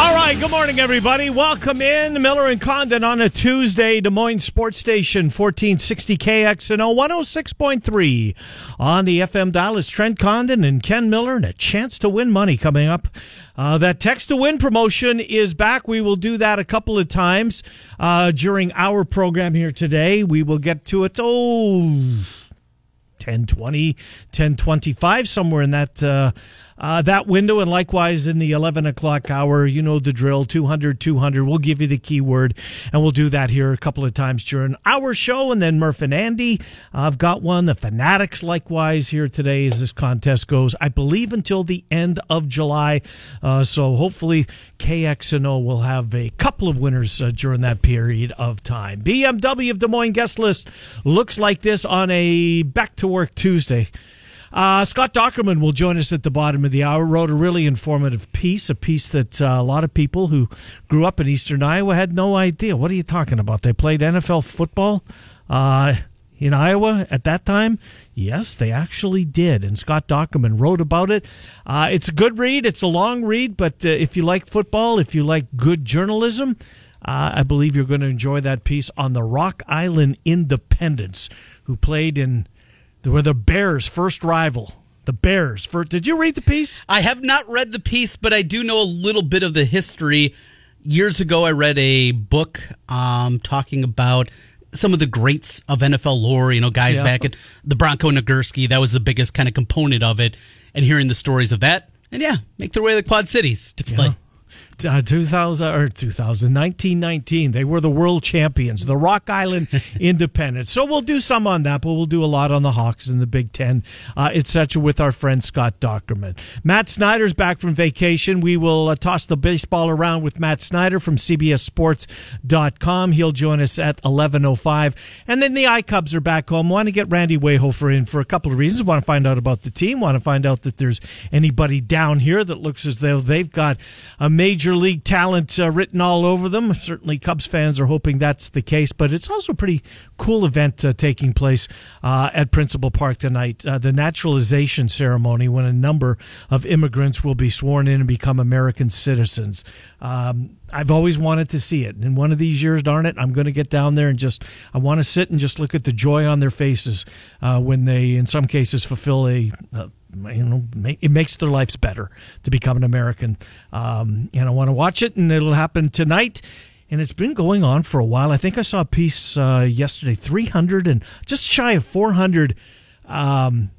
All right, good morning, everybody. Welcome in Miller and Condon on a Tuesday, Des Moines Sports Station, 1460 KXNO 106.3 on the FM dial. It's Trent Condon and Ken Miller, and a chance to win money coming up. Uh, that text to win promotion is back. We will do that a couple of times uh, during our program here today. We will get to it. Oh, 1020, 1025, somewhere in that. Uh, uh, that window, and likewise in the 11 o'clock hour, you know the drill 200 200. We'll give you the keyword, and we'll do that here a couple of times during our show. And then Murph and Andy, I've got one. The Fanatics, likewise, here today as this contest goes, I believe until the end of July. Uh, so hopefully, KXNO will have a couple of winners uh, during that period of time. BMW of Des Moines guest list looks like this on a back to work Tuesday. Uh, Scott Dochterman will join us at the bottom of the hour. Wrote a really informative piece, a piece that uh, a lot of people who grew up in Eastern Iowa had no idea. What are you talking about? They played NFL football uh, in Iowa at that time. Yes, they actually did. And Scott Dochterman wrote about it. Uh, it's a good read. It's a long read, but uh, if you like football, if you like good journalism, uh, I believe you're going to enjoy that piece on the Rock Island Independents, who played in they were the Bears' first rival. The Bears. For did you read the piece? I have not read the piece, but I do know a little bit of the history. Years ago, I read a book um, talking about some of the greats of NFL lore. You know, guys Yeah. back at the Bronco Nagurski. That was the biggest kind of component of it. And hearing the stories of that, and yeah, make their way to the Quad Cities to play. Uh, 2000 or 2000 1919 they were the world champions the rock island independents. So we'll do some on that but we'll do a lot on the hawks and the big ten uh, etc with our friend scott dochterman. Matt snyder's back from vacation. We will uh, toss the baseball around with matt snyder from cbssports.com he'll join us at 11.05 and then the icubs are back home. Want to get randy wehofer in for a couple of reasons. Want to find out about the team. Want to find out that there's anybody down here that looks as though they've got a major league talent uh, written all over them. Certainly, Cubs fans are hoping that's the case, but it's also a pretty cool event uh, taking place uh, at Principal Park tonight. Uh, the naturalization ceremony, when a number of immigrants will be sworn in and become American citizens. Um, I've always wanted to see it. And one of these years, darn it, I'm going to get down there and just, I want to sit and just look at the joy on their faces uh, when they, in some cases, fulfill a, a you know, ma- it makes their lives better to become an American. Um, and I want to watch it, and it'll happen tonight. And it's been going on for a while. I think I saw a piece uh, yesterday 300 and just shy of 400 um,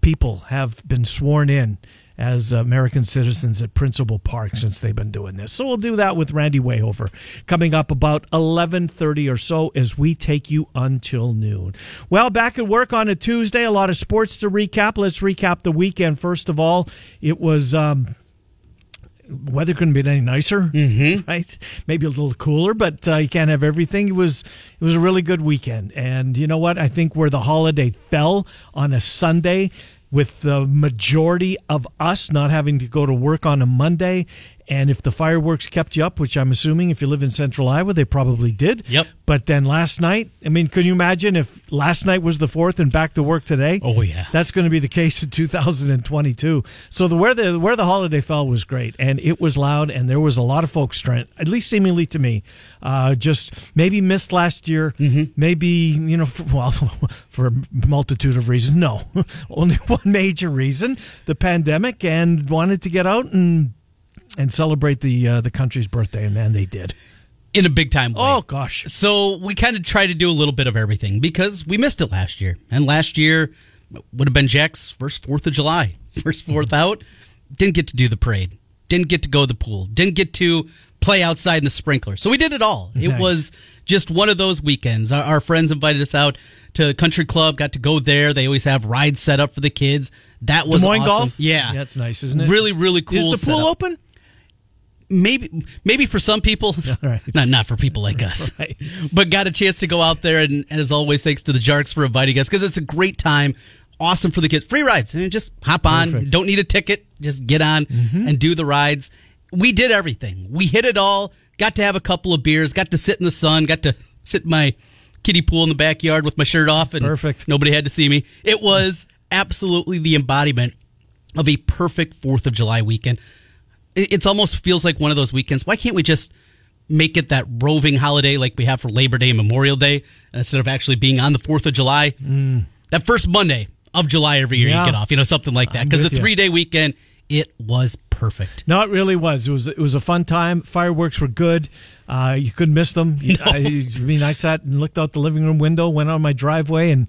people have been sworn in as American citizens at Principal Park since they've been doing this. So we'll do that with Randy Wehofer coming up about 11:30 or so as we take you until noon. Well, back at work on a Tuesday, a lot of sports to recap. Let's recap the weekend first of all. It was um weather couldn't be any nicer, mm-hmm. right? Maybe a little cooler, but uh, you can't have everything. It was it was a really good weekend, and you know what? I think where the holiday fell on a Sunday, with the majority of us not having to go to work on a Monday. And if the fireworks kept you up, which I'm assuming if you live in central Iowa, they probably did. Yep. But then last night, I mean, can you imagine if last night was the fourth and back to work today? Oh, yeah. That's going to be the case in 2022. So the where the where the holiday fell was great, and it was loud, and there was a lot of folks, Trent, at least seemingly to me, uh, just maybe missed last year, maybe you know, for, well, for a multitude of reasons. No, only one major reason: the pandemic, and wanted to get out and and celebrate the uh, the country's birthday, and man, they did. in a big time way. Oh gosh, So we kind of try to do a little bit of everything because we missed it last year. And last year would have been Jack's first 4th of July. First 4th out. Didn't get to do the parade. Didn't get to go to the pool. Didn't get to play outside in the sprinkler. So we did it all. It Nice. was just one of those weekends. Our, our friends invited us out to the Country Club, got to go there. They always have rides set up for the kids. That was Des Moines awesome. golf. Yeah. that's nice, isn't it? Really, really cool. Is the pool setup. open? Maybe maybe for some people right. not not for people like us Right. but got a chance to go out there and, and as always thanks to the jarks for inviting us because it's a great time awesome for the kids. Free rides. And just hop on. Perfect. Don't need a ticket. Just get on and do the rides. We did everything. We hit it all. Got to have a couple of beers. Got to sit in the sun. Got to sit in my kiddie pool in the backyard with my shirt off. And Perfect. Nobody had to see me. It was absolutely the embodiment of a perfect Fourth of July weekend. It it's almost feels like one of those weekends. Why can't we just make it that roving holiday like we have for Labor Day and Memorial Day instead of actually being on the Fourth of July? That first Monday of July every year Yeah. you get off, you know, something like that. Because the three day weekend, it was perfect. No, it really was. It was it was a fun time. Fireworks were good. Uh, you couldn't miss them. I, I mean, I sat and looked out the living room window, went on my driveway, and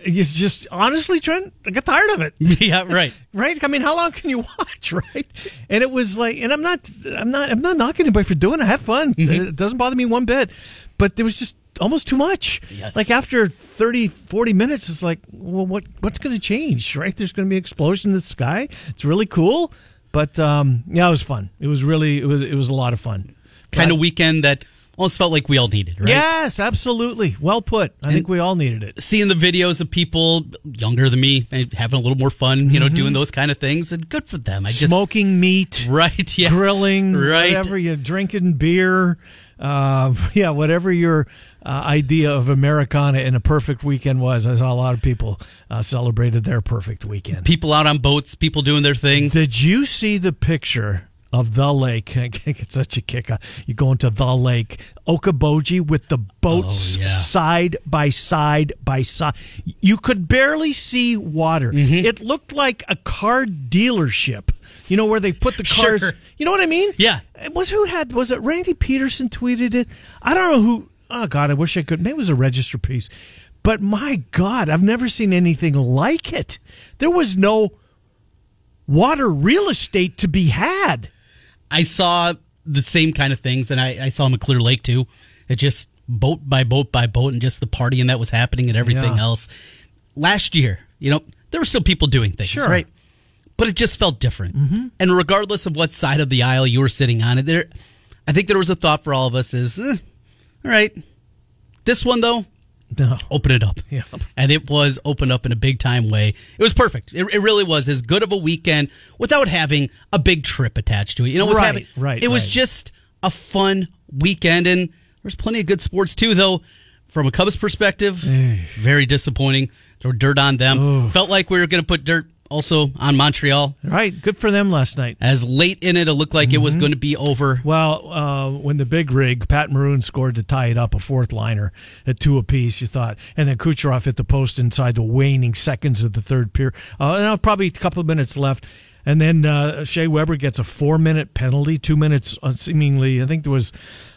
it's just honestly, Trent, I got tired of it. yeah, right. Right? I mean, how long can you watch, right? And it was like, and I'm not, I'm not, I'm not knocking anybody for doing it. Have fun. Mm-hmm. It doesn't bother me one bit. But there was just almost too much. Yes. Like after 30, 40 minutes, it's like, well, what, what's going to change, right? There's going to be an explosion in the sky. It's really cool. But um, yeah, it was fun. It was really, it was, it was a lot of fun. Kind of weekend that almost felt like we all needed, right? Yes, absolutely. Well put. I think we all needed it. seeing the videos of people younger than me eh, having a little more fun, you know, Mm-hmm. doing those kind of things, and good for them. I just Smoking meat. right, yeah, grilling, right. whatever you're drinking beer, uh, yeah, whatever your uh, idea of Americana in a perfect weekend was. I saw a lot of people uh, celebrated their perfect weekend. People out on boats, people doing their thing. Did you see the picture? Of the lake, I get such a kick. out. You go into the lake, Okoboji, with the boats Oh, yeah. side by side by side. You could barely see water. Mm-hmm. It looked like a car dealership. You know where they put the cars. Sure. You know what I mean? Yeah. It was who had was it Randy Peterson tweeted it? I don't know who. Oh God, I wish I could. Maybe it was a register piece, but my God, I've never seen anything like it. There was no water real estate to be had. I saw the same kind of things, and I, I saw them at Clear Lake too. It just boat by boat by boat, and just the partying that was happening and everything Yeah. else. Last year, you know, there were still people doing things, Sure. right? But it just felt different. Mm-hmm. And regardless of what side of the aisle you were sitting on, there, I think there was a thought for all of us: is eh, all right. This one though, No. open it up. Yeah. And it was opened up in a big time way. It was perfect. It, it really was as good of a weekend without having a big trip attached to it. You know, Right, having, right, It was right. just a fun weekend, and there's plenty of good sports too. Though, from a Cubs perspective, very disappointing. Throw dirt on them. Felt like we were going to put dirt also on Montreal. Right. Good for them last night. As late in it, it looked like it Mm-hmm. was going to be over. Well, uh, when the big rig, Pat Maroon scored to tie it up, a fourth liner at two apiece, you thought. And then Kucherov hit the post inside the waning seconds of the third period. Uh, now probably a couple of minutes left. And then uh, Shea Weber gets a four minute penalty, two minutes uh, seemingly. I think there was,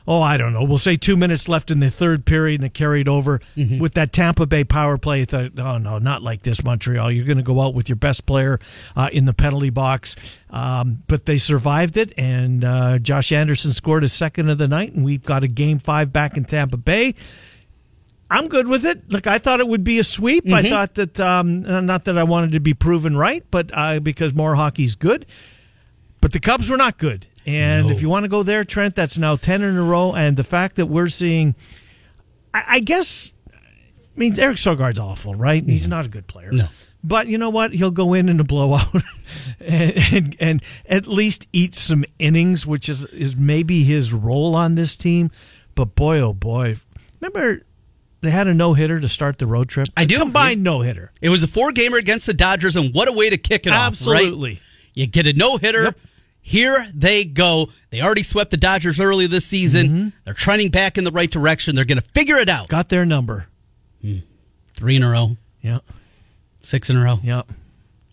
oh, I don't know. We'll say two minutes left in the third period and it carried over with that Tampa Bay power play. I thought, oh, no, not like this, Montreal. You're going to go out with your best player uh, in the penalty box. Um, but they survived it, and uh, Josh Anderson scored his second of the night, and we've got a game five back in Tampa Bay. I'm good with it. Look, I thought it would be a sweep. I thought that um, uh, not that I wanted to be proven right, but uh, because more hockey's good. But the Cubs were not good, and if you want to go there, Trent, that's now ten in a row. And the fact that we're seeing, I, I guess, means Eric Sogard's awful, right? He's not a good player. No. But you know what? He'll go in in a blowout and, and and at least eat some innings, which is is maybe his role on this team. But boy, oh boy, remember they had a no hitter to start the road trip. I A do. combined no hitter. It was a four gamer against the Dodgers, and what a way to kick it off! right? Absolutely. You get a no hitter. Yep. Here they go. They already swept the Dodgers early this season. Mm-hmm. They're trending back in the right direction. They're going to figure it out. Got their number. Three in a row, Yeah. six in a row, Yeah.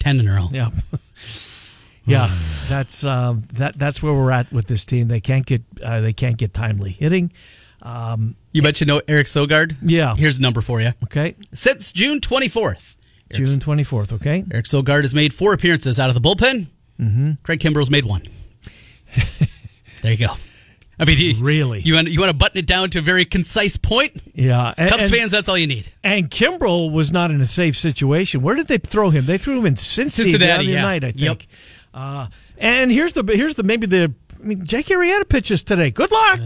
ten in a row. Yeah. yeah. That's um, that. That's where we're at with this team. They can't get. Uh, they can't get timely hitting. You mentioned no Eric Sogard. Yeah. Here's a number for you. Okay. Since June 24th, Eric, June twenty fourth. Okay. Eric Sogard has made four appearances out of the bullpen. Mm-hmm. Craig Kimbrel's made one. there you go. I mean, you, Really? you want you want to button it down to a very concise point. Yeah. And, Cubs and- fans, that's all you need. And Kimbrel was not in a safe situation. Where did they throw him? They threw him in Cincinnati, Cincinnati, the other yeah. night, I Yep. think. Uh, and here's the here's the maybe the I mean Jake Arrieta pitches today. Good luck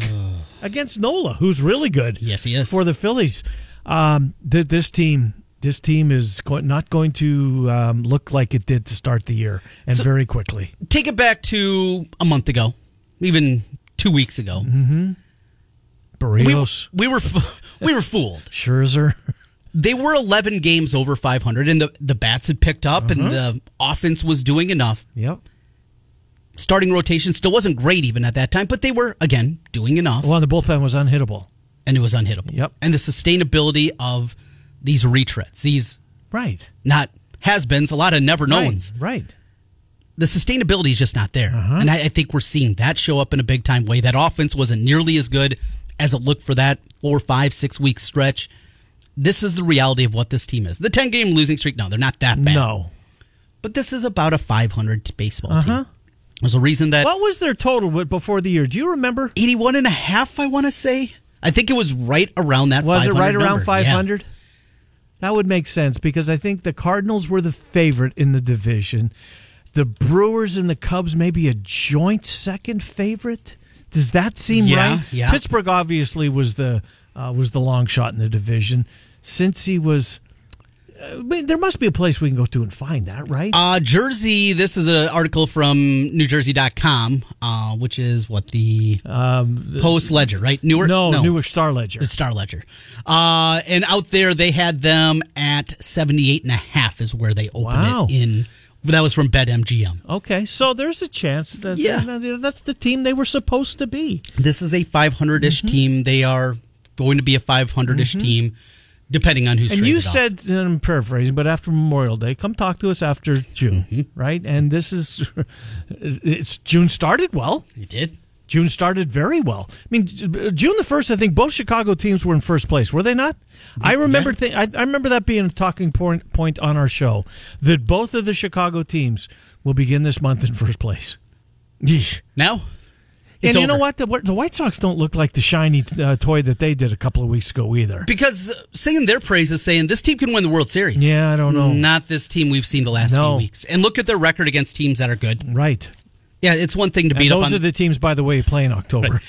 against Nola, who's really good. Yes, he is. for the Phillies. Um, th- this team this team is go- not going to um, look like it did to start the year, and So- very quickly. Take it back to a month ago, even two weeks ago. Mm-hmm. We, Barrios, we were f- we were fooled. Scherzer. They were 11 games over 500, and the the bats had picked up, and the offense was doing enough. Yep. Starting rotation still wasn't great even at that time, but they were again doing enough, Well, the bullpen was unhittable. and it was unhittable. Yep. And the sustainability of these retreads, these Right. not has-beens, a lot of never knowns. Right. right. the sustainability is just not there. Uh-huh. And I, I think we're seeing that show up in a big time way. That offense wasn't nearly as good as it looked for that four, five, six week stretch. This is the reality of what this team is. The 10 game losing streak, no, they're not that bad. No. But this is about a 500 baseball Uh-huh. team. There's a reason that What was their total before the year? Do you remember? 81 and a half, I want to say. I think it was right around that Was it 500 right around number. Yeah. 500? That would make sense because I think the Cardinals were the favorite in the division. The Brewers and the Cubs maybe a joint second favorite. Does that seem Yeah, right? yeah. Pittsburgh obviously was the uh, was the long shot in the division. Since he was, there must be a place we can go to and find that, right? Uh, Jersey, this is an article from NewJersey.com, uh, which is what the Um, the- Post Ledger, right? Newark? no, Newark Star Ledger. The Star Ledger. Uh, and out there, they had them at 78 and a half is where they opened Wow. it in. That was from BetMGM. Okay, so there's a chance that Yeah. that's the team they were supposed to be. This is a 500 ish Mm-hmm. team. They are going to be a 500 ish team, depending on who's And you said, and I'm paraphrasing, but after Memorial Day, come talk to us after June, Mm-hmm. right? And this is, it's June started well. You did? June started very well. I mean, June the first, I think both Chicago teams were in first place, were they not? I remember, thi- I, I remember that being a talking point point on our show that both of the Chicago teams will begin this month in first place. Yeesh. Now? And It's you know what? The, the White Sox don't look like the shiny uh, toy that they did a couple of weeks ago either. Because uh, saying their praise is saying this team can win the World Series. Yeah, I don't know. Not this team we've seen the last No. few weeks. And look at their record against teams that are good. Right. Yeah, it's one thing to And beat up those are the teams, by the way, who play in October. Right.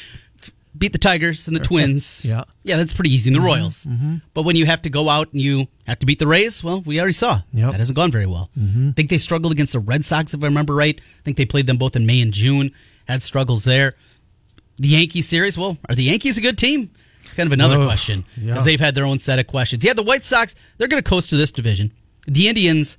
Beat the Tigers and the Twins. Yeah. yeah, that's pretty easy. And the mm-hmm. Royals. Mm-hmm. But when you have to go out and you have to beat the Rays, well, we already saw Yep. that hasn't gone very well. I think they struggled against the Red Sox, if I remember right. I think they played them both in May and June. Had struggles there. The Yankee series, well, are the Yankees a good team? It's kind of another Ugh, question yeah. because they've had their own set of questions. Yeah, the White Sox, they're going to coast to this division. The Indians,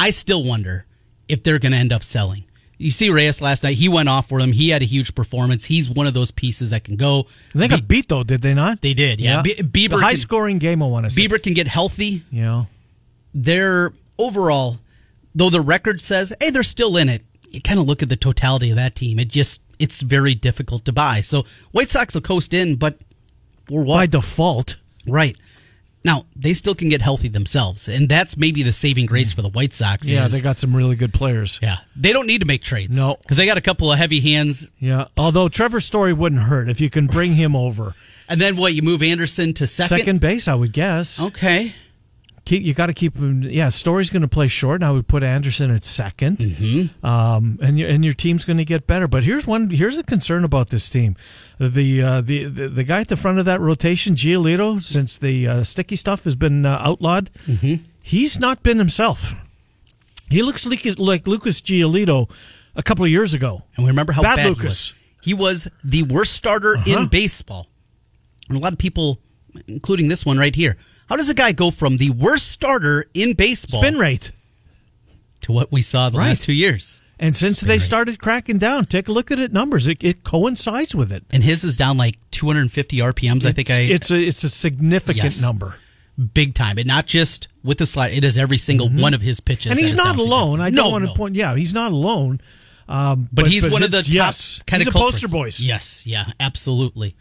I still wonder if they're going to end up selling. You see Reyes last night, he went off for them. He had a huge performance. He's one of those pieces that can go. They got beat though, did they not? They did, yeah. Be- Bieber the high can- scoring game. I want to say. Bieber can get healthy. Yeah. They're overall, though the record says, hey, they're still in it. You kind of look at the totality of that team. It just it's very difficult to buy. So White Sox will coast in, but for what? By default. Right. Now, they still can get healthy themselves, and that's maybe the saving grace mm. for the White Sox. Yeah, is- they got some really good players. Yeah, they don't need to make trades. No. because they got a couple of heavy hands. Yeah. Although Trevor Story wouldn't hurt if you can bring him over. And then what? You move Anderson to second. Second base, I would guess. Okay. Keep, you got to keep him. Yeah, Story's going to play short, and I would put Anderson at 2nd Mm-hmm. Um, and your and your team's going to get better. But here's one. Here's a concern about this team. The uh, the, the the guy at the front of that rotation, Giolito, since the uh, sticky stuff has been uh, outlawed, Mm-hmm. he's not been himself. He looks like, like Lucas Giolito a couple of years ago. And we remember how Bad bad, Lucas. he was. He was the worst starter Uh-huh. in baseball. And a lot of people, including this one right here, how does a guy go from the worst starter in baseball Spin rate. to what we saw the Right. last two years? And since Spin they rate. started cracking down, take a look at it numbers. It, it coincides with it. And his is down like 250 RPMs. I think I it's a it's a significant Yes. number. big time, and not just with the slide. It is every single one of his pitches. Mm-hmm. and he's not alone. I don't No, want to no. point. Yeah, he's not alone. Um, But, he's one of the it's- top yes, kind he's of a poster boys. Yes, yeah, absolutely.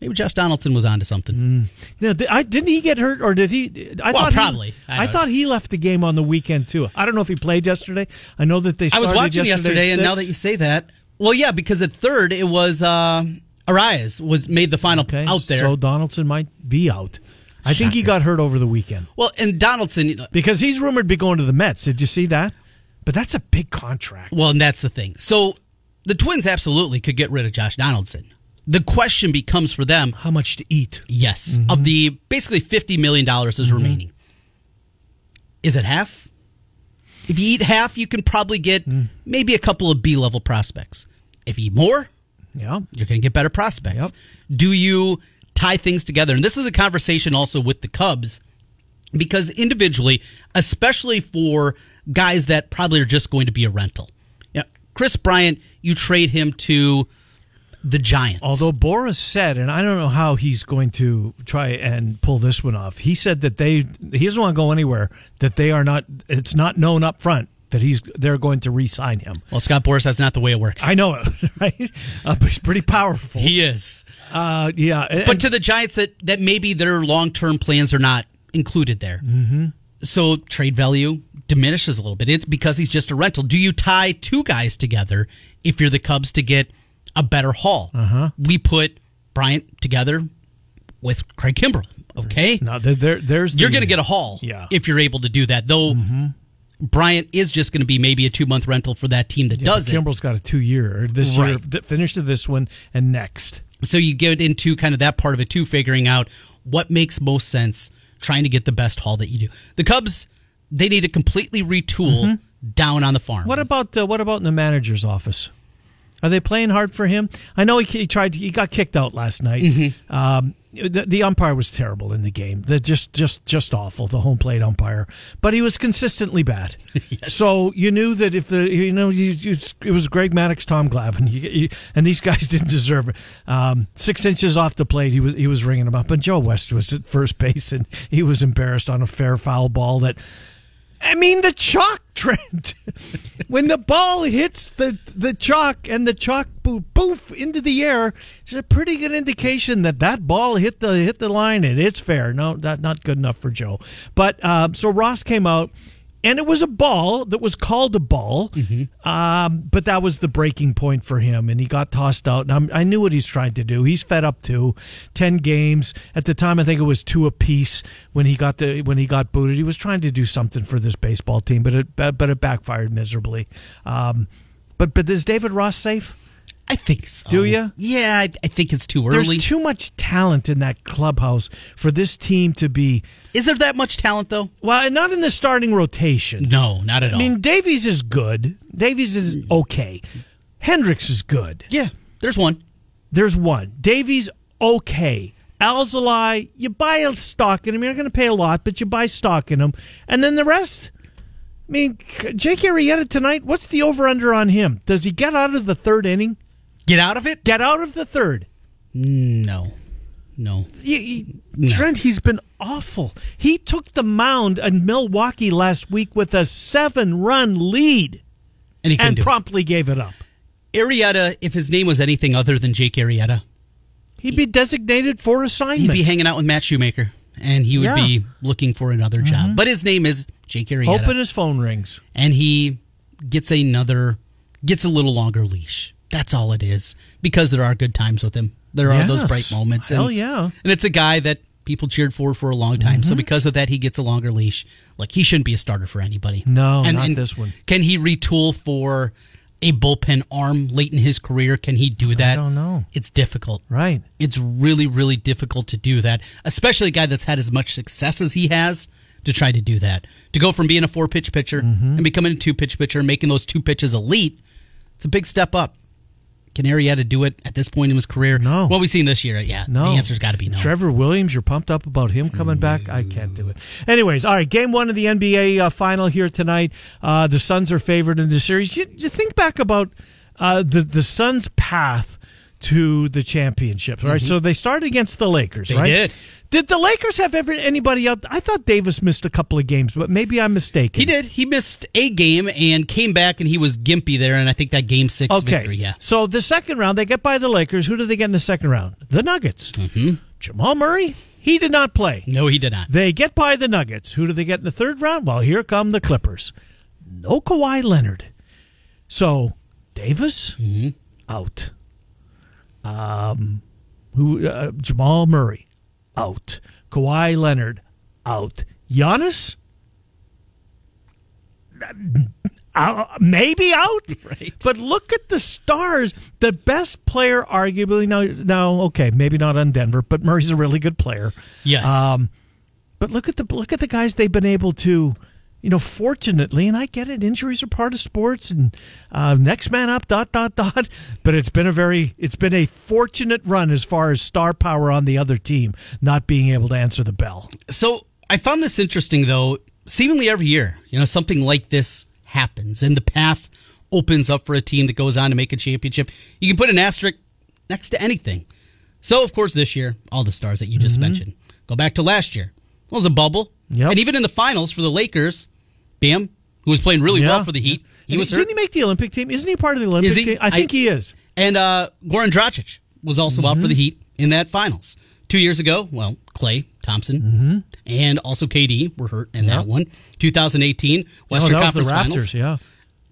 Maybe Josh Donaldson was onto something. Now, did, I, didn't he get hurt, or did he? I Well, thought he- probably. I I, thought he left the game on the weekend too. I don't know if he played yesterday. I know that they. I was watching yesterday, and now that you say that, well, yeah, because at third it was uh, Arraez was made the final okay, out there. so Donaldson might be out. I think he got hurt over the weekend well, and Donaldson. you know, because he's rumored to be going to the Mets. Did you see that? But that's a big contract. Well, and that's the thing. So the Twins absolutely could get rid of Josh Donaldson. The question becomes for them: How much to eat? Yes, Mm-hmm. of the basically fifty million dollars is remaining. Is it half? If you eat half, you can probably get Hmm. maybe a couple of B level prospects. If you eat more, Yeah. you're going to get better prospects. Yep. Do you tie things together? And this is a conversation also with the Cubs because individually, especially for guys that probably are just going to be a rental. Yeah, Kris Bryant, you trade him to the Giants. Although Boras said, and I don't know how he's going to try and pull this one off. He said that they he doesn't want to go anywhere. That they are not. It's not known up front that he's they're going to re-sign him. well, Scott Boras, that's not the way it works. I know it, right? Uh, but he's pretty powerful. he is. uh, yeah, and- but to the Giants that that maybe their long term plans are not included there. Mm-hmm. So trade value diminishes a little bit. It's because he's just a rental. Do you tie two guys together if you're the Cubs to get a better haul? Uh-huh. We put Bryant together with Craig Kimbrel. Okay, no, there, there, there's the, you're going to get a haul Yeah. if you're able to do that. Though Bryant is just going to be maybe a two month rental for that team that Yeah, does it. Kimbrel's got a two year this year. Right. th- Finish to this one and next. So you get into kind of that part of it too, figuring out what makes most sense, trying to get the best haul that you do. The Cubs, they need to completely retool down on the farm. Mm-hmm. What about uh, what about in the manager's office? Are they playing hard for him? I know he, he tried. He got kicked out last night. Mm-hmm. Um, the, the umpire was terrible in the game. The, just just just awful. The home plate umpire, but he was consistently bad. So you knew that if the you know you, you, it was Greg Maddux, Tom Glavine, you, you, and these guys didn't deserve it. Um, six inches off the plate, he was he was ringing them up. And Joe West was at first base, and he was embarrassed on a fair foul ball that. I mean the chalk trend. when the ball hits the the chalk and the chalk boof, boof into the air, it's a pretty good indication that that ball hit the hit the line and it's fair. No, that not good enough for Joe. But uh, so Ross came out. And it was a ball that was called a ball, um, but that was the breaking point for him, and he got tossed out. And I'm, I knew what he's trying to do. He's fed up too. Ten games at the time, I think it was two apiece when he got the when he got booted. He was trying to do something for this baseball team, but it but it backfired miserably. Um, but but is David Ross safe? I think so. Do ya? Yeah, I, I think it's too early. There's too much talent in that clubhouse for this team to be is there that much talent though? well, not in the starting rotation. No, not at all. I mean, Davies is good. Davies is okay. Hendricks is good. yeah, there's one. There's one. Davies, okay. Alzolay, you buy a stock in him. You're not going to pay a lot, but you buy stock in him. And then the rest. I mean, Jake Arrieta tonight, what's the over under on him? Does he get out of the third inning? Get out of it? Get out of the third. Mm, no, no. You- you- Trent, he's been awful. He took the mound in Milwaukee last week with a seven run lead And he and promptly gave it up. it. Arrieta, if his name was anything other than Jake Arrieta, He'd be designated for assignment. he'd be hanging out with Matt Shoemaker, and he would Yeah. be looking for another job. Mm-hmm. But his name is Jake Arrieta. Hoping his phone rings. and he gets another gets a little longer leash. That's all it is. Because there are good times with him. There are those bright moments. Hell and, yeah. And it's a guy that people cheered for for a long time. So Mm-hmm. because of that, he gets a longer leash. Like he shouldn't be a starter for anybody. No, and, not and this one. Can he retool for a bullpen arm late in his career? Can he do that? I don't know. It's difficult. Right. It's really, really difficult to do that, especially a guy that's had as much success as he has to try to do that. To go from being a four pitch pitcher Mm-hmm. and becoming a two pitch pitcher making those two pitches elite, it's a big step up. Can Arrieta do it at this point in his career? No. What we've seen this year, yeah. No. The answer's got to be no. Trevor Williams, you're pumped up about him coming back? I can't do it. Anyways, all right, game one of the NBA uh, final here tonight. Uh, the Suns are favored in the series. You, you think back about uh, the, the Suns' path to the championship, right? So they started against the Lakers, Mm-hmm. They right? did. Did the Lakers have ever anybody out? I thought Davis missed a couple of games, but maybe I'm mistaken. He did. He missed a game and came back and he was gimpy there, and I think that game six Okay. victory, yeah. So the second round, they get by the Lakers. Who do they get in the second round? The Nuggets. Mm-hmm. Jamal Murray. He did not play. No, he did not. They get by the Nuggets. Who do they get in the third round? Well, here come the Clippers. No Kawhi Leonard. So Davis out. Um, who? Uh, Jamal Murray out. Kawhi Leonard out. Giannis. Uh, maybe out, Right. but look at the stars. The best player, arguably now. Now, okay, maybe not on Denver, but Murray's a really good player. Yes. Um, but look at the look at the guys they've been able to, you know, fortunately, and I get it, injuries are part of sports, and uh, next man up, dot dot dot. But it's been a very, it's been a fortunate run as far as star power on the other team not being able to answer the bell. So I found this interesting, though. Seemingly every year, you know, something like this happens, and the path opens up for a team that goes on to make a championship. You can put an asterisk next to anything. So, of course, this year, all the stars that you just mentioned. Go back to last year. It was a bubble. Yep. And even in the finals for the Lakers, Who was playing really well for the Heat, he And was Didn't hurt. he make the Olympic team? Isn't he part of the Olympic he? team? I think I- he is. And uh, Goran Dragic was also out for the Heat in that finals. Two years ago, well, Klay Thompson and also KD were hurt in that one. 2018 Western oh, Conference Raptors, Finals. yeah.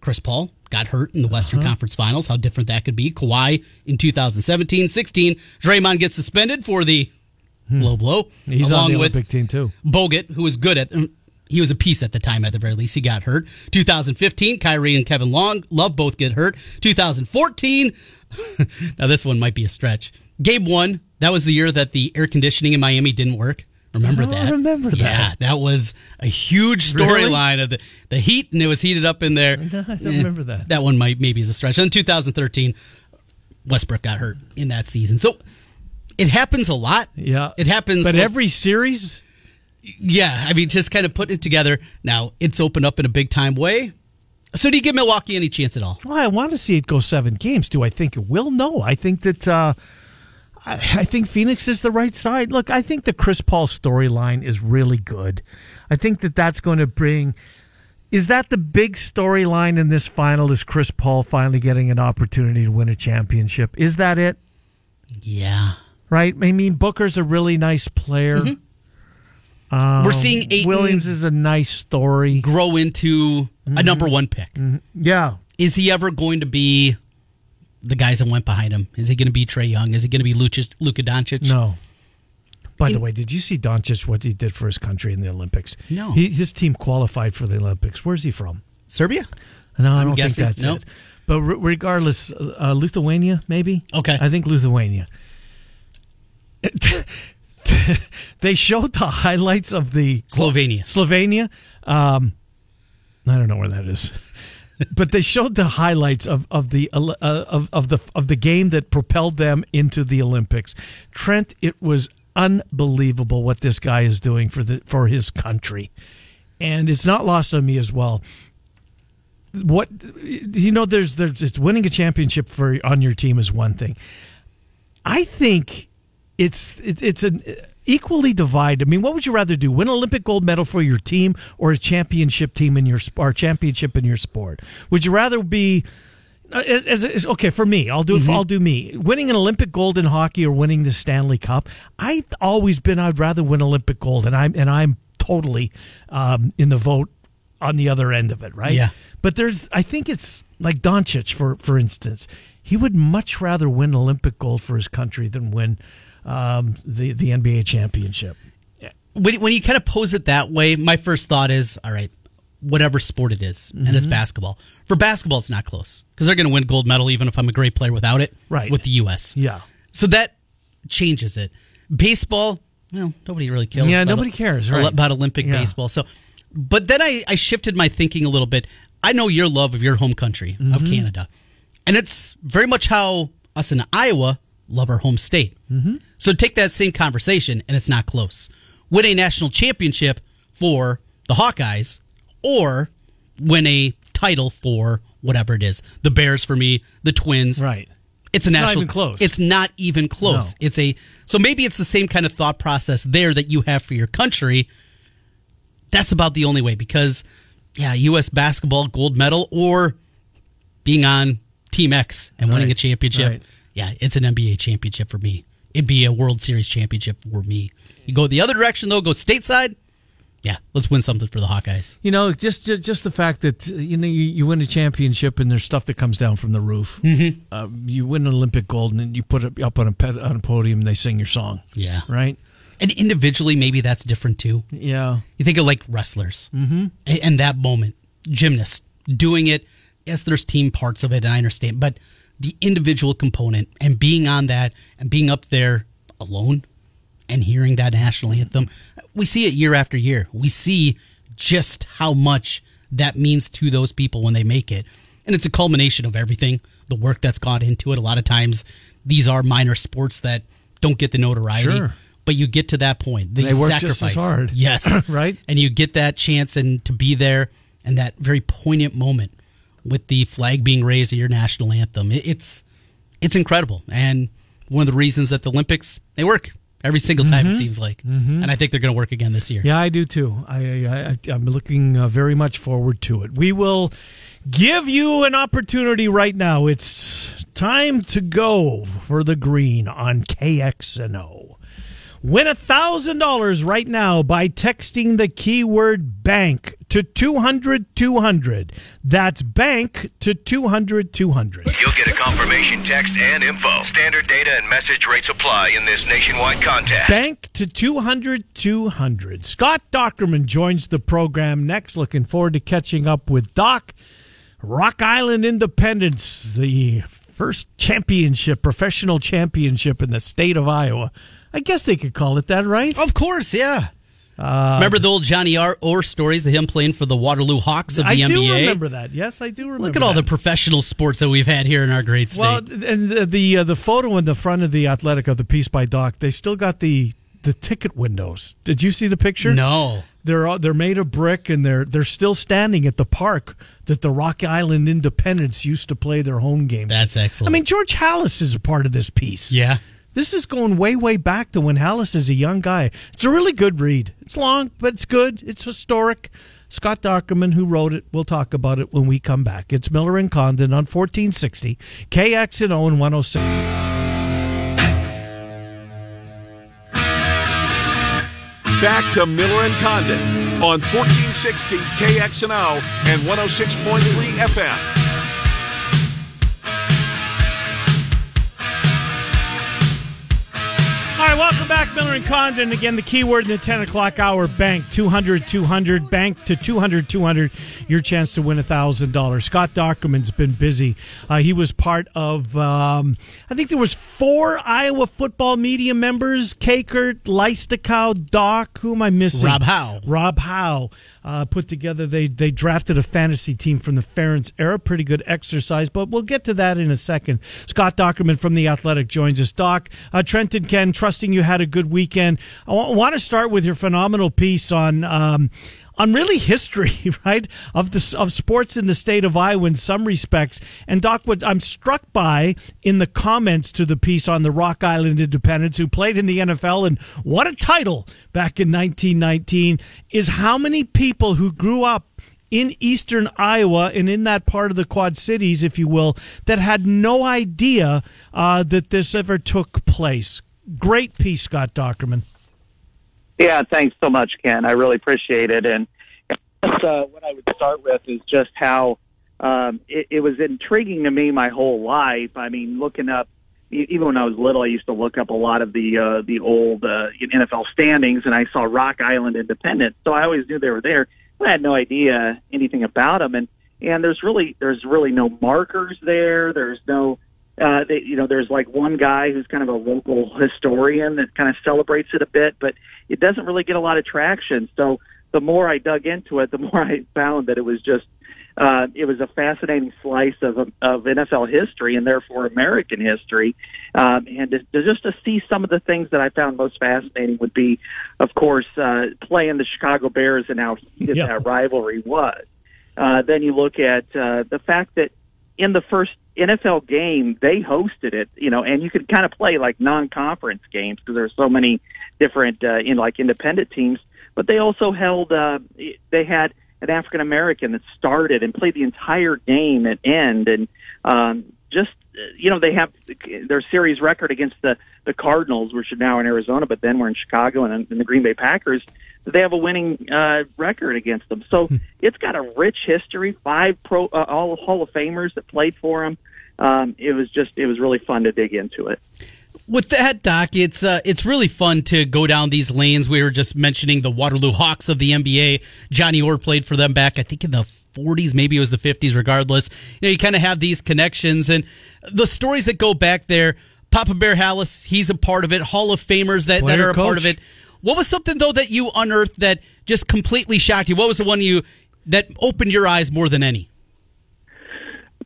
Chris Paul got hurt in the Western Uh-huh. Conference Finals. How different that could be. Kawhi in 2017 16. Draymond gets suspended for the low blow. Hmm. He's along on the with Olympic team too. Bogut, who was good at. He was a piece at the time, at the very least. He got hurt. 2015, Kyrie and Kevin Long, Love both get hurt. 2014, now this one might be a stretch. Gabe one, that was the year that the air conditioning in Miami didn't work. Remember I don't that? remember that. Yeah, that was a huge Really? storyline of the, the heat, and it was heated up in there. I don't Eh, remember that. That one might maybe is a stretch. In 2013, Westbrook got hurt in that season. So it happens a lot. Yeah. It happens. But with- every series, yeah, I mean, just kind of putting it together. Now it's opened up in a big time way. So do you give Milwaukee any chance at all? well, I want to see it go seven games. Do I think it will? No. I think that uh, I, I think Phoenix is the right side. Look, I think the Chris Paul storyline is really good. I think that that's going to bring. Is that the big storyline in this final? Is Chris Paul finally getting an opportunity to win a championship? Is that it? Yeah, Right? I mean, Booker's a really nice player. Um, Mm-hmm. we're seeing Ayton Williams is a nice story. grow into a number one pick. Yeah. Is he ever going to be the guys that went behind him? Is he going to be Trae Young? Is he going to be Luka, Luka Doncic? No. By the way, did you see Doncic what he did for his country in the Olympics? No. He, his team qualified for the Olympics. Where's he from? Serbia. No, I I'm don't guessing- think that's no? it. But re- regardless, uh, Lithuania maybe. Okay. I think Lithuania. they showed the highlights of the Slovenia. Slovenia. Um, I don't know where that is, but they showed the highlights of of the uh, of of the of the game that propelled them into the Olympics. Trent, it was unbelievable what this guy is doing for the for his country, and it's not lost on me as well. What you know, there's there's it's winning a championship for on your team is one thing. I think it's it, it's an equally divided. I mean, what would you rather do? Win an Olympic gold medal for your team or a championship team in your or championship in your sport? Would you rather be uh, as, as, as- okay for me? I'll do I'll do me. Winning an Olympic gold in hockey or winning the Stanley Cup. I've always been I'd rather win Olympic gold, and I'm and I'm totally um, in the vote on the other end of it, right? Yeah. But there's, I think it's like Doncic, for for instance, he would much rather win Olympic gold for his country than win um, the the NBA championship. when, when you kind of pose it that way, my first thought is, all right, whatever sport it is, and Mm-hmm. it's basketball. For basketball, it's not close because they're going to win gold medal even if I'm a great player without it. Right. With the U.S. Yeah. So that changes it. Baseball, well, nobody really cares. Yeah, about- nobody cares, right. about Olympic Yeah. baseball. So, but then I, I shifted my thinking a little bit. I know your love of your home country Mm-hmm. of Canada, and it's very much how us in Iowa love our home state. Mm-hmm. So take that same conversation, and it's not close. Win a national championship for the Hawkeyes, or win a title for whatever it is. The Bears for me, the Twins, Right. it's a It's not national even close. It's not even close. No. It's a so maybe it's the same kind of thought process there that you have for your country. That's about the only way because yeah, U.S. basketball gold medal or being on Team X and winning a championship. Right. Yeah, it's an NBA championship for me. It'd be a World Series championship for me. You go the other direction though, go stateside. Yeah, let's win something for the Hawkeyes. You know, just just, just the fact that you know you, you win a championship and there's stuff that comes down from the roof. Mm-hmm. Uh, you win an Olympic gold and you put it up on a ped- on a podium and they sing your song. Yeah, Right. and individually maybe that's different too. Yeah. You think of like wrestlers mm-hmm. and that moment, gymnasts doing it. Yes, there's team parts of it, and I understand, but the individual component and being on that and being up there alone and hearing that national anthem, we see it year after year. We see just how much that means to those people when they make it. And it's a culmination of everything, the work that's gone into it. A lot of times, these are minor sports that don't get the notoriety. Sure. But you get to that point. The They work sacrifice. just as hard. Yes. Right. And you get that chance and to be there and that very poignant moment with the flag being raised at your national anthem. It's it's incredible. And one of the reasons that the Olympics they work every single time Mm-hmm. it seems like. And I think they're going to work again this year. Yeah, I do too. I, I, I'm looking uh, very much forward to it. We will give you an opportunity right now. It's time to go for the green on KXNO. Win a thousand dollars right now by texting the keyword bank to 200 200. That's bank to 200 200. You'll get a confirmation text and info. Standard data and message rates apply in this nationwide contest. Bank to 200 200. Scott Dochterman joins the program next. Looking forward to catching up with Doc. Rock Island Independents, the first championship, professional championship in the state of Iowa. I guess they could call it that, right? Of course, yeah. Remember the old Johnny R. Orr stories of him playing for the Waterloo Hawks of the I NBA? do remember that. Yes, I do remember. Look at all the professional sports that we've had here in our great state. Well, and the the, uh, the photo in the front of the Athletic of the piece by Doc, they still got the the ticket windows. Did you see the picture? no. They're all- they're made of brick and they're they're still standing at the park that the Rock Island Independents used to play their home games. That's excellent. I mean, George Halas is a part of this piece. Yeah. This is going way, way back to when Halas is a young guy. It's a really good read. It's long, but it's good. It's historic. Scott Dochterman, who wrote it, we'll talk about it when we come back. It's Miller and Condon on 1460, KXNO and 106. Back to Miller and Condon on 1460 KXNO and 106.3 FM. Right, welcome back, Miller and Condon. Again, the keyword in the 10 o'clock hour bank 200 200, bank to 200 200. Your chance to win $1,000. Scott Dochterman's been busy. Uh, he was part of, um, I think there was four Iowa football media members Kakert, Leistikow, Doc. Who am I missing? Rob Howe. Rob Howe uh, put together. They they drafted a fantasy team from the Ferentz era. Pretty good exercise, but we'll get to that in a second. Scott Dochterman from the Athletic joins us. Doc, uh, and Ken, trusting you had a good weekend. I want to start with your phenomenal piece on. Um, on really history, right, of the of sports in the state of Iowa in some respects. And Doc, what I'm struck by in the comments to the piece on the Rock Island Independents, who played in the NFL and what a title back in 1919, is how many people who grew up in eastern Iowa and in that part of the Quad Cities, if you will, that had no idea uh, that this ever took place. Great piece, Scott Dochterman. Yeah, thanks so much, Ken. I really appreciate it. And uh, what I would start with is just how um, it, it was intriguing to me my whole life. I mean, looking up, even when I was little, I used to look up a lot of the uh, the old uh, NFL standings, and I saw Rock Island Independent, so I always knew they were there. But I had no idea anything about them, and and there's really there's really no markers there. There's no uh, they, you know, there's like one guy who's kind of a local historian that kind of celebrates it a bit, but it doesn't really get a lot of traction. So the more I dug into it, the more I found that it was just, uh, it was a fascinating slice of, of NFL history and therefore American history. Um, and to, to just to see some of the things that I found most fascinating would be, of course, uh, playing the Chicago Bears and how heated Yeah. that rivalry was. Uh, then you look at uh, the fact that in the first NFL game, they hosted it, you know, and you could kind of play like non-conference games because there's so many different, uh, in like independent teams. But they also held, uh, they had an African American that started and played the entire game at end, and um, just, you know, they have their series record against the the Cardinals, which are now in Arizona, but then we're in Chicago and, and the Green Bay Packers. They have a winning uh, record against them, so it's got a rich history. Five pro, uh, all Hall of Famers that played for them. Um, it was just, it was really fun to dig into it. With that, Doc, it's uh, it's really fun to go down these lanes. We were just mentioning the Waterloo Hawks of the NBA. Johnny Orr played for them back, I think, in the 40s, maybe it was the 50s. Regardless, you know, you kind of have these connections and the stories that go back there. Papa Bear Halas, he's a part of it. Hall of Famers that, that are a part of it. What was something though that you unearthed that just completely shocked you? What was the one you that opened your eyes more than any?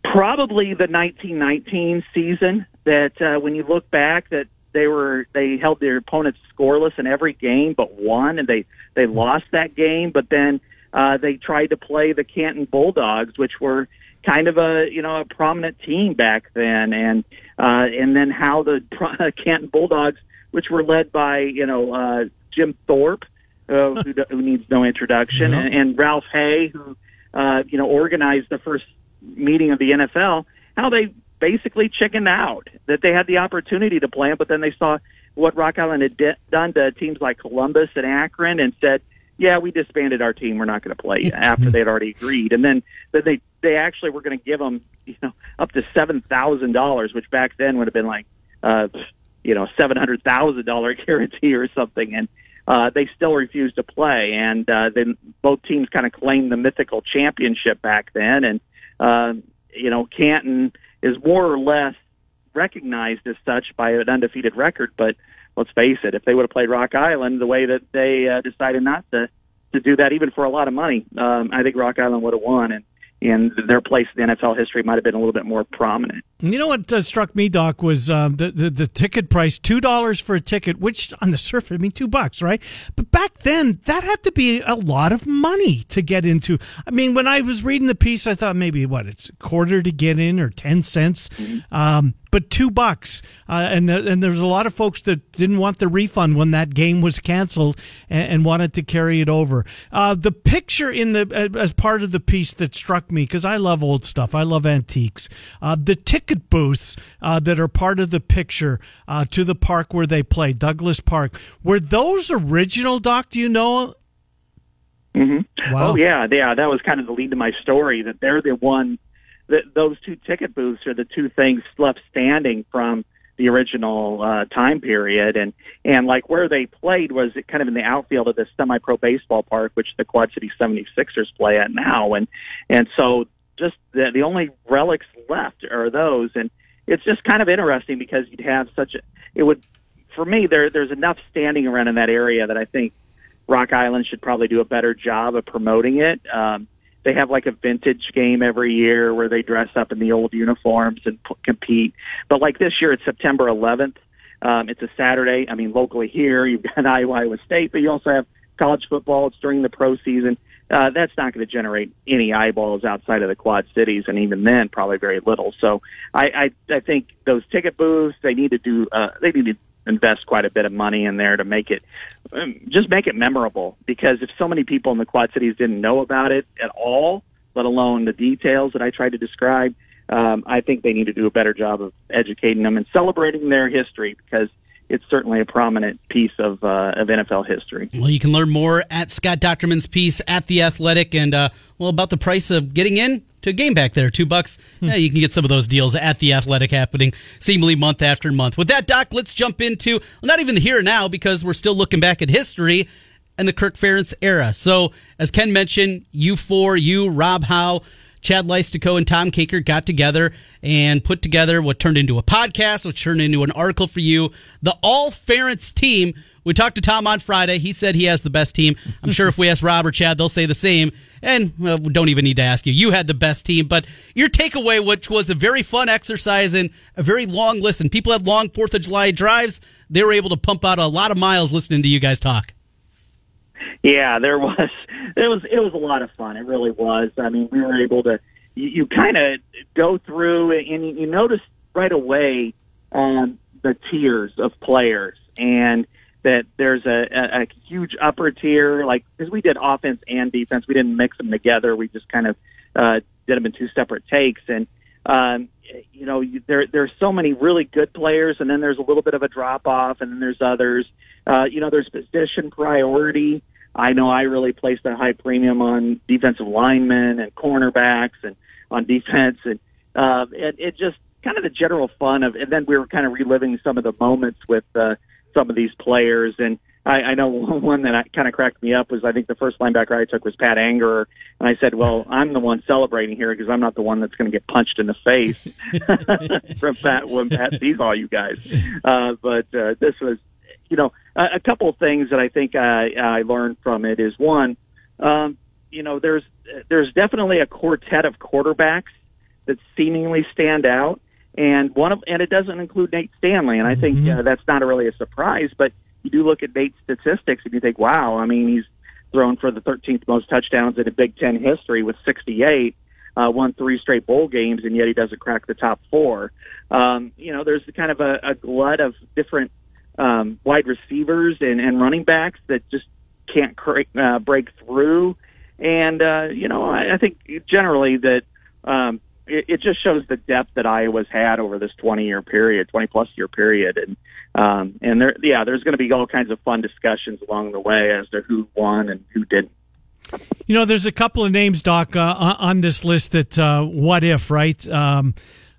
Probably the 1919 season. That uh, when you look back, that they were they held their opponents scoreless in every game but one, and they they lost that game. But then uh, they tried to play the Canton Bulldogs, which were kind of a you know a prominent team back then, and uh, and then how the Canton Bulldogs, which were led by you know uh, Jim Thorpe, uh, who, who needs no introduction, and, and Ralph Hay, who uh, you know organized the first meeting of the NFL, how they basically chickened out that they had the opportunity to play him, but then they saw what Rock Island had de- done to teams like Columbus and Akron and said, "Yeah, we disbanded our team. We're not going to play." After they'd already agreed, and then that they they actually were going to give them you know up to seven thousand dollars, which back then would have been like uh, you know seven hundred thousand dollar guarantee or something, and uh, they still refused to play. And uh, then both teams kind of claimed the mythical championship back then, and uh, you know Canton is more or less recognized as such by an undefeated record. But let's face it, if they would have played Rock Island the way that they uh, decided not to to do that, even for a lot of money, um, I think Rock Island would have won. And and their place in NFL history might have been a little bit more prominent. You know what uh, struck me, Doc, was um, the, the, the ticket price two dollars for a ticket, which on the surface, I mean, two bucks, right? But back then, that had to be a lot of money to get into. I mean, when I was reading the piece, I thought maybe what it's a quarter to get in or ten cents. Mm-hmm. Um, but two bucks. Uh, and the, and there's a lot of folks that didn't want the refund when that game was canceled and, and wanted to carry it over. Uh, the picture in the as part of the piece that struck me because I love old stuff. I love antiques. Uh, the ticket booths uh, that are part of the picture uh, to the park where they play, Douglas Park, were those original? Doc, do you know? Mm-hmm. Wow. Oh yeah, yeah. That was kind of the lead to my story. That they're the one those two ticket booths are the two things left standing from the original uh, time period, and and like where they played was kind of in the outfield of this semi-pro baseball park, which the Quad City 76ers play at now, and and so just the the only relics left are those, and it's just kind of interesting because you'd have such a it would for me there there's enough standing around in that area that I think Rock Island should probably do a better job of promoting it. Um, they have like a vintage game every year where they dress up in the old uniforms and p- compete. But like this year, it's September 11th. Um, it's a Saturday. I mean, locally here, you've got Iowa, Iowa State, but you also have college football. It's during the pro season. Uh, that's not going to generate any eyeballs outside of the Quad Cities, and even then, probably very little. So, I, I, I think those ticket booths they need to do. Uh, they need to invest quite a bit of money in there to make it um, just make it memorable because if so many people in the Quad Cities didn't know about it at all, let alone the details that I tried to describe, um, I think they need to do a better job of educating them and celebrating their history because it's certainly a prominent piece of uh, of NFL history. Well, you can learn more at Scott Dochterman's piece at the Athletic, and uh, well about the price of getting in to a game back there, two bucks. Hmm. Yeah, you can get some of those deals at the Athletic happening seemingly month after month. With that, Doc, let's jump into well, not even the here and now because we're still looking back at history and the Kirk Ferentz era. So, as Ken mentioned, you four, you, Rob Howe. Chad Leistikow and Tom Kakert got together and put together what turned into a podcast, which turned into an article for you. The All Ferentz team. We talked to Tom on Friday. He said he has the best team. I'm sure if we ask Rob or Chad, they'll say the same. And we don't even need to ask you. You had the best team. But your takeaway, which was a very fun exercise and a very long listen. People had long 4th of July drives. They were able to pump out a lot of miles listening to you guys talk. Yeah, there was it was it was a lot of fun. It really was. I mean, we were able to you, you kind of go through and you, you notice right away um, the tiers of players and that there's a, a, a huge upper tier. Like because we did offense and defense. We didn't mix them together. We just kind of uh, did them in two separate takes. And um, you know there there's so many really good players and then there's a little bit of a drop off and then there's others. Uh, you know there's position priority. I know I really placed a high premium on defensive linemen and cornerbacks and on defense, and uh, it, it just kind of the general fun of. And then we were kind of reliving some of the moments with uh, some of these players, and I, I know one that kind of cracked me up was I think the first linebacker I took was Pat Angerer, and I said, "Well, I'm the one celebrating here because I'm not the one that's going to get punched in the face from Pat when Pat sees all you guys." Uh, but uh, this was, you know, a, a couple of things that I think I, I learned from it is one, um, you know, there's there's definitely a quartet of quarterbacks that seemingly stand out, and one of and it doesn't include Nate Stanley, and I think Mm-hmm. uh, that's not really a surprise. But you do look at Nate's statistics, and you think, wow, I mean, he's thrown for the 13th most touchdowns in a Big Ten history with 68. Uh, won three straight bowl games, and yet he doesn't crack the top four. Um, you know, there's kind of a, a glut of different um, wide receivers and, and running backs that just can't cra- uh, break through. And uh, you know, I, I think generally that um, it, it just shows the depth that Iowa's had over this 20 year period, 20 plus year period, and um, and there, yeah, there's going to be all kinds of fun discussions along the way as to who won and who didn't. You know, there's a couple of names, Doc, uh, on this list that uh, what if, right? Um,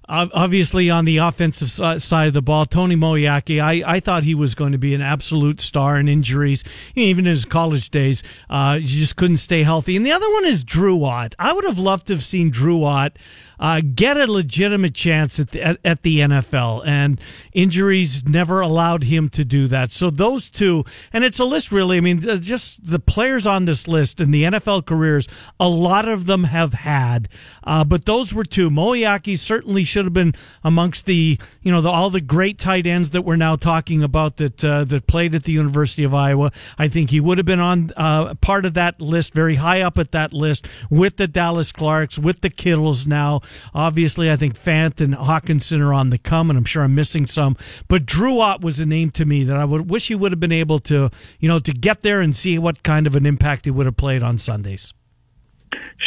obviously, on the offensive side of the ball, Tony Moeaki, I, I thought he was going to be an absolute star in injuries, even in his college days. Uh, he just couldn't stay healthy. And the other one is Drew Ott. I would have loved to have seen Drew Ott uh, get a legitimate chance at the, at, at the NFL, and injuries never allowed him to do that. So those two, and it's a list really. I mean, uh, just the players on this list in the NFL careers, a lot of them have had, uh, but those were two. Moeaki certainly should have been amongst the, you know, the, all the great tight ends that we're now talking about that uh, that played at the University of Iowa. I think he would have been on uh, part of that list, very high up at that list with the Dallas Clarks, with the Kittles now. Obviously, I think Fant and Hockenson are on the come, and I'm sure I'm missing some. But Drew Ott was a name to me that I would wish he would have been able to, you know, to get there and see what kind of an impact he would have played on Sundays.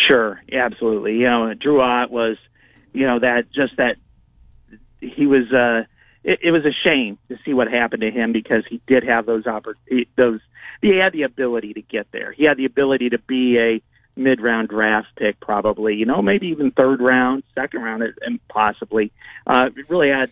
Sure, absolutely. You know, Drew Ott was, you know, that just that he was. uh it, it was a shame to see what happened to him because he did have those oppor- those he had the ability to get there. He had the ability to be a mid round draft pick, probably. You know, maybe even third round, second round, and possibly. Uh, really had.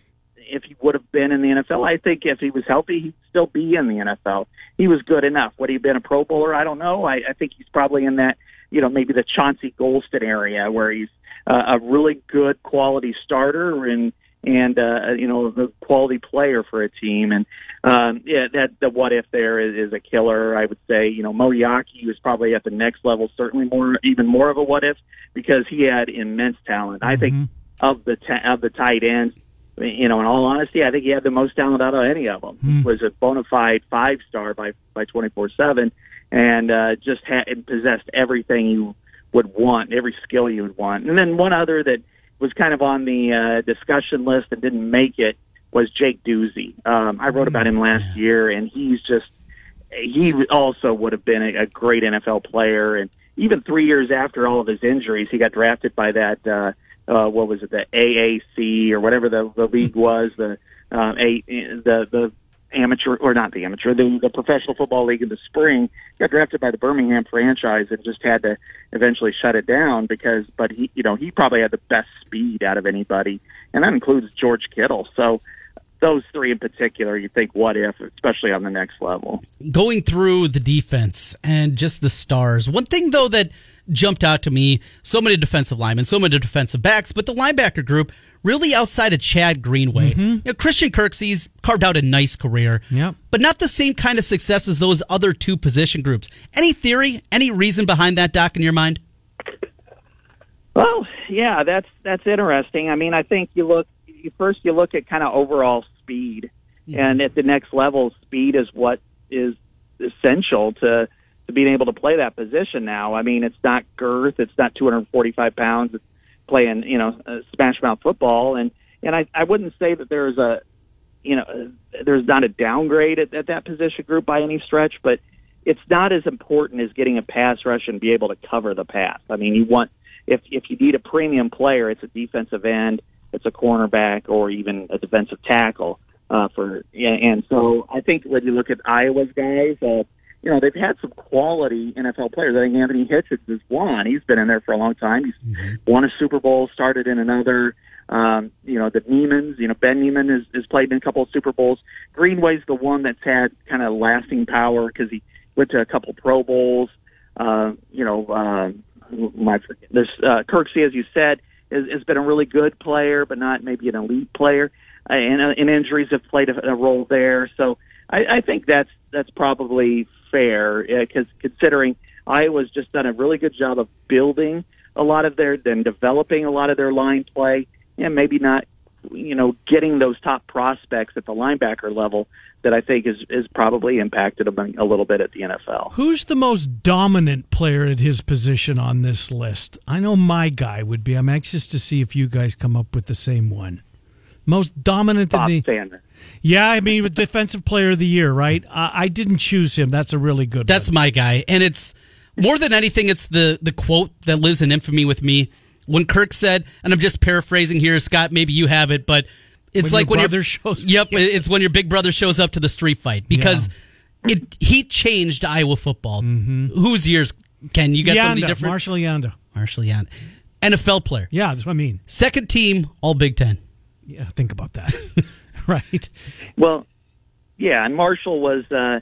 If he would have been in the NFL, I think if he was healthy, he'd still be in the NFL. He was good enough. Would he have been a Pro Bowler? I don't know. I, I think he's probably in that you know, maybe the Chauncey Golston area where he's uh, a really good quality starter and and uh, you know the quality player for a team. And um, yeah, that the what if there is, is a killer. I would say you know Moeaki was probably at the next level, certainly more even more of a what if because he had immense talent. I think of the ta- of the tight ends. You know, in all honesty, I think he had the most talent out of any of them. He was a bona fide five star by by twenty four seven, and uh, just had and possessed everything you would want, every skill you would want. And then one other that was kind of on the uh, discussion list and didn't make it was Jake Duzey. Um, I wrote about him last year, and he's just he also would have been a, a great NFL player. And even three years after all of his injuries, he got drafted by that uh, uh, what was it, the AAC or whatever the, the league was, the uh, a the the amateur or not the amateur, the, the professional football league in the spring. Got drafted by the Birmingham franchise and just had to eventually shut it down because, but he, you know, he probably had the best speed out of anybody, and that includes George Kittle. So those three in particular, you think, what if, especially on the next level. going through the defense and just the stars. One thing though that jumped out to me: so many defensive linemen, so many defensive backs, but the linebacker group really outside of Chad Greenway. Mm-hmm. You know, Christian Kirksey's carved out a nice career, Yep. but not the same kind of success as those other two position groups. Any theory, any reason behind that, Doc, in your mind? Well, yeah, that's that's interesting. I mean, I think you look you, first you look at kind of overall speed, mm-hmm. and at the next level, speed is what is essential to to being able to play that position. Now, I mean, it's not girth, it's not 245 pounds. It's playing, you know, uh, smash mouth football, and and I I wouldn't say that there's a you know uh, there's not a downgrade at, at that position group by any stretch, but it's not as important as getting a pass rush and be able to cover the pass. I mean, you want if if you need a premium player, it's a defensive end, it's a cornerback, or even a defensive tackle. Uh, for and so I think when you look at Iowa's guys, uh, you know they've had some quality NFL players. I think Anthony Hitchens is one. He's been in there for a long time. He's won a Super Bowl, started in another. Um, you know the Niemann's. You know Ben Niemann has, has played in a couple of Super Bowls. Greenway's the one that's had kind of lasting power because he went to a couple Pro Bowls. Uh, you know, uh, my this uh, Kirksey, as you said, has, has been a really good player, but not maybe an elite player. Uh, and, uh, and injuries have played a, a role there. So I, I think that's that's probably fair uh, because considering Iowa's just done a really good job of building a lot of their, then developing a lot of their line play, and maybe not, you know, getting those top prospects at the linebacker level that I think is is probably impacted a little bit at the NFL. Who's the most dominant player at his position on this list? I know my guy would be. I'm anxious to see if you guys come up with the same one. Most dominant Bob in the Sanders. Yeah, I mean, with defensive player of the year, right? I, I didn't choose him. That's a really good. That's one. my guy, and it's more than anything, it's the the quote that lives in infamy with me when Kirk said, and I'm just paraphrasing here, Scott. Maybe you have it, but it's When like your when brother your shows- Yep, it's when your big brother shows up to the street fight because it he changed Iowa football. Mm-hmm. Whose years? Ken, you got somebody Yanda, different? Marshall Yanda. Marshall Yanda, NFL player, Yeah, that's what I mean. second team All Big Ten. Yeah, think about that. right. Well, yeah, and Marshall was, uh,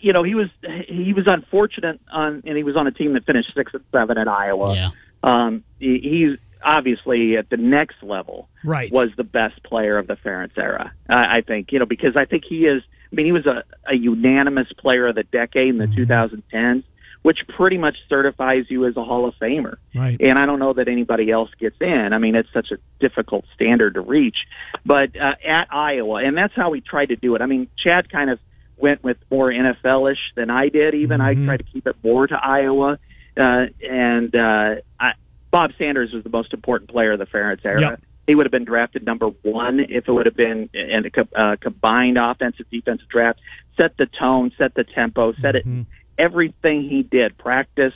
you know, he was he was unfortunate on, and he was on a team that finished six and seven at Iowa. Yeah. Um, he, he's obviously at the next level. Right. Was the best player of the Ferentz era, I, I think. You know, because I think he is. I mean, he was a, a unanimous player of the decade in the 2010s, which pretty much certifies you as a Hall of Famer. Right. And I don't know that anybody else gets in. I mean, it's such a difficult standard to reach. But uh, at Iowa, and that's how we tried to do it. I mean, Chad kind of went with more NFL-ish than I did. Even I tried to keep it more to Iowa. Uh, and uh, I, Bob Sanders was the most important player of the Ferentz era. Yep. He would have been drafted number one if it would have been in a uh, combined offensive defensive draft. Set the tone, set the tempo, set it. Everything he did, practice,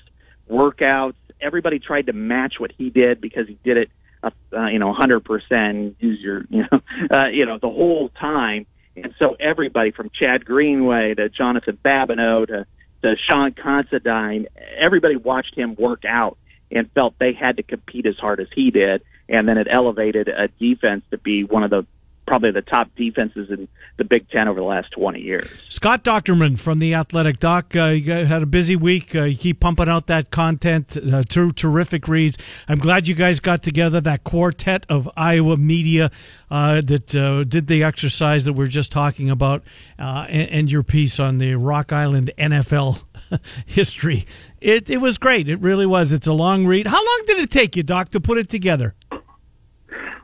workouts. Everybody tried to match what he did because he did it, uh, uh, you know, 100 percent. Use your, you know, uh, you know, the whole time. And so everybody from Chad Greenway to Jonathan Babineaux to, to Sean Considine, everybody watched him work out and felt they had to compete as hard as he did. And then it elevated a defense to be one of the probably the top defenses in the Big Ten over the last 20 years. Scott Dochterman from the Athletic Doc. Uh, you had a busy week. Uh, you keep pumping out that content. Uh, two terrific reads. I'm glad you guys got together that quartet of Iowa media uh, that uh, did the exercise that we are just talking about, uh, and, and your piece on the Rock Island NFL history. It it was great. It really was. It's a long read. How long did it take you, Doc, to put it together?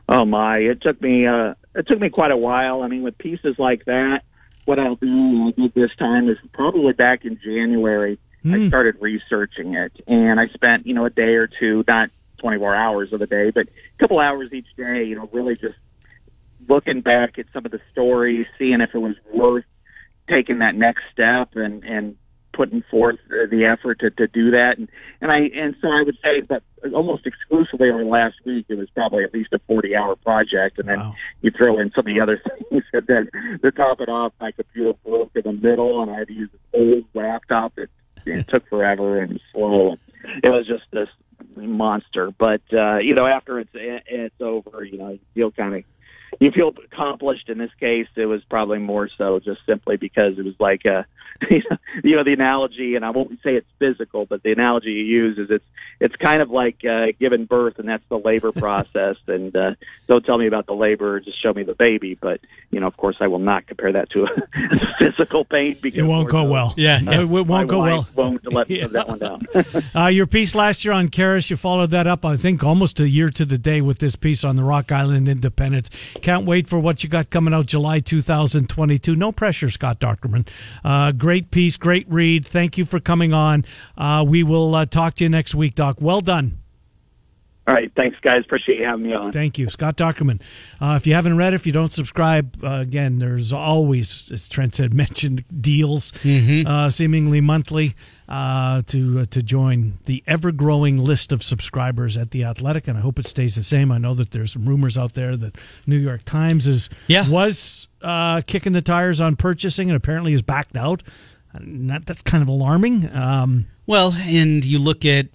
Oh my! It took me uh, it took me quite a while. I mean, with pieces like that, what I'll do I did this time is probably back in January. I hmm. started researching it, and I spent you know a day or two, not 24 hours of the day, but a couple hours each day. You know, really just looking back at some of the stories, seeing if it was worth taking that next step, and and putting forth the the effort to, to do that. And, and I and so I would say that almost exclusively over the last week, it was probably at least a 40 hour project. And then Wow. you throw in some of the other things and then to top it off, my computer broke in the middle and I had to use an old laptop that it took forever and slow. It was just this monster. But, uh, you know, after it's, it's over, you know, you feel kind of, you feel accomplished in this case. It was probably more so just simply because it was like a, you know, the analogy, and I won't say it's physical, but the analogy you use is it's it's kind of like uh, giving birth, and that's the labor process. And uh, don't tell me about the labor; just show me the baby. But you know, of course, I will not compare that to a physical pain because It won't go well. Yeah, it, it won't my go well. Won't let Yeah. that one down. Uh, your piece last year on Karis, you followed that up, I think, almost a year to the day with this piece on the Rock Island Independents. Can't wait for what you got coming out July 2022. No pressure, Scott Dochterman. Uh, great piece, great read. Thank you for coming on. Uh, we will uh, talk to you next week, Doc. Well done. All right, thanks, guys. Appreciate you having me on. Thank you, Scott Dochterman. Uh, if you haven't read, it, if you don't subscribe, uh, again, there's always, as Trent said, mentioned deals, uh, seemingly monthly, uh, to uh, to join the ever growing list of subscribers at the Athletic, and I hope it stays the same. I know that there's some rumors out there that New York Times is Yeah. was uh, kicking the tires on purchasing, and apparently is backed out. And that, that's kind of alarming. Um, Well, and you look at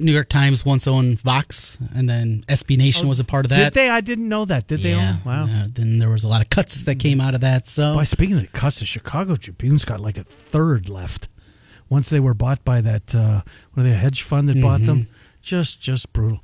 New York Times once owned Vox, and then SB Nation was a part of that. did they? I didn't know that. Did they? yeah. Own? Wow. Uh, then there was a lot of cuts that came out of that. So By speaking of the cuts, the Chicago Tribune's got like a third left. Once they were bought by that, uh, what are they, a hedge fund that bought them? Just, just brutal.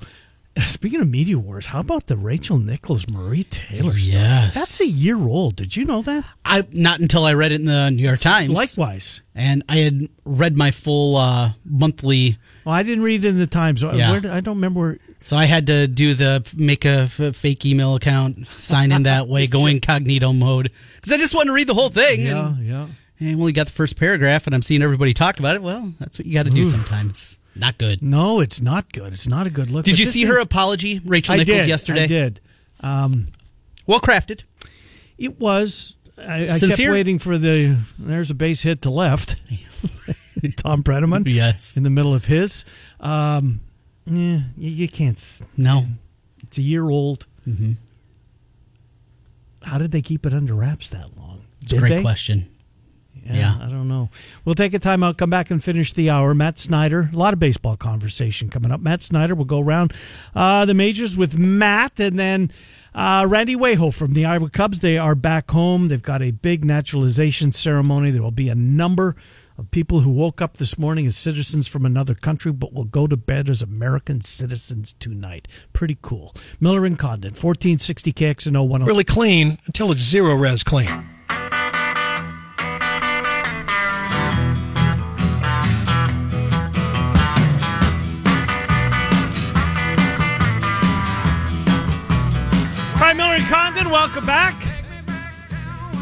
Speaking of media wars, how about the Rachel Nichols Maria Taylor stuff? Yes. That's a year old. Did you know that? I not until I read it in the New York Times. Likewise. and I had read my full uh, monthly, Well, I didn't read it in the Times. Yeah. Where, I don't remember. Where, so I had to do the make a f- fake email account, sign in that way, go incognito mode because I just wanted to read the whole thing. yeah, and yeah. I only got the first paragraph, and I'm seeing everybody talk about it. Well, that's what you got to do sometimes. Not good. No, it's not good. It's not a good look. Did you see is- her apology, Rachel I Nichols, did. yesterday? I did. Um, Well crafted. it was. I, I kept waiting for the. There's a base hit to left. Thom Brennaman. Yes. In the middle of his. Um, yeah, you, you can't. No. It's a year old. Mm-hmm. How did they keep it under wraps that long? It's a great they? question. Yeah, Yeah. I don't know. We'll take a time out, come back and finish the hour. Matt Snyder, a lot of baseball conversation coming up. Matt Snyder will go around uh, the majors with Matt, and then uh, Randy Wehofer from the Iowa Cubs. They are back home. They've got a big naturalization ceremony. There will be a number of people who woke up this morning as citizens from another country, but will go to bed as American citizens tonight. Pretty cool. Miller and Condon, 1460 KXNO 101. Really clean until it's zero res clean. Welcome back.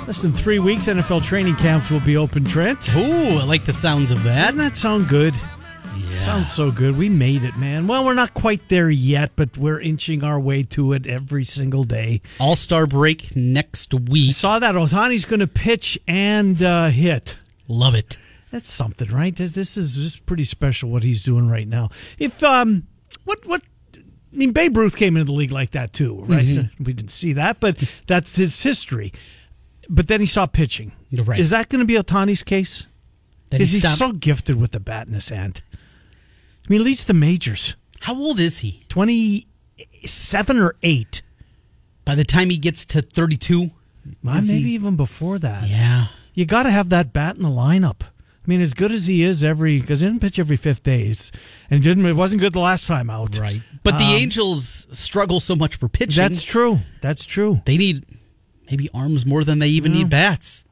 Less than three weeks, NFL training camps will be open, Trent. Ooh, I like the sounds of that. Doesn't that sound good? Yeah. Sounds so good. We made it, man. Well, we're not quite there yet, but we're inching our way to it every single day. All Star break next I week. saw that Ohtani's going to pitch and uh, hit. Love it. That's something, right? This, this is this is pretty special what he's doing right now. If um, what what. I mean, Babe Ruth came into the league like that too, right? Mm-hmm. We didn't see that, but that's his history. But then he saw pitching. Right. Is that going to be Ohtani's case? That Because he stopped- so gifted with the bat in his hand. I mean, he leads the majors. How old is he? 27 or 8. By the time he gets to 32? Well, Is he- maybe even before that. Yeah. You got to have that bat in the lineup. I mean, as good as he is every, because he didn't pitch every fifth days, and didn't. It wasn't good the last time out. Right. But the Um, Angels struggle so much for pitching. That's true. That's true. They need maybe arms more than they even need bats.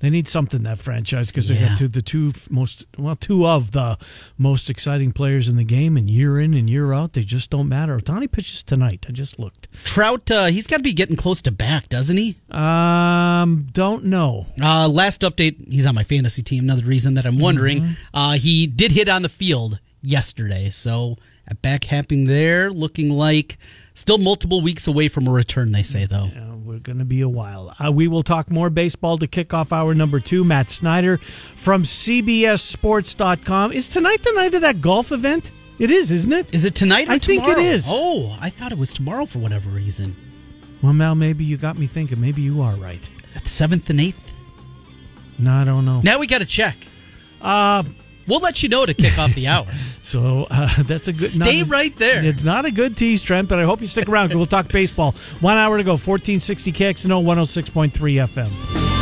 They need something that franchise because they Yeah. got two, the two most well, two of the most exciting players in the game, and year in and year out, they just don't matter. Ohtani pitches tonight. I just looked. Trout, uh, he's got to be getting close to back, doesn't he? Um, don't know. Uh, last update, he's on my fantasy team. Another reason that I'm wondering. Mm-hmm. Uh, he did hit on the field yesterday, so at back happing there, looking like still multiple weeks away from a return. They say though. Uh, we're going to be a while. Uh, we will talk more baseball to kick off hour number two. Matt Snyder from CBSSports.com. Is tonight the night of that golf event? It is, isn't it? Is it tonight or I think it tomorrow? is. Oh, I thought it was tomorrow for whatever reason. Well, Mal, maybe you got me thinking. Maybe you are right. At seventh and eighth. No, I don't know. Now we got to check. Uh, We'll let you know to kick off the hour. so uh, that's a good. Stay right there. It's not a good tease, Trent, but I hope you stick around. 'cause We'll talk baseball. One hour to go. 1460 KXNO 106.3 FM.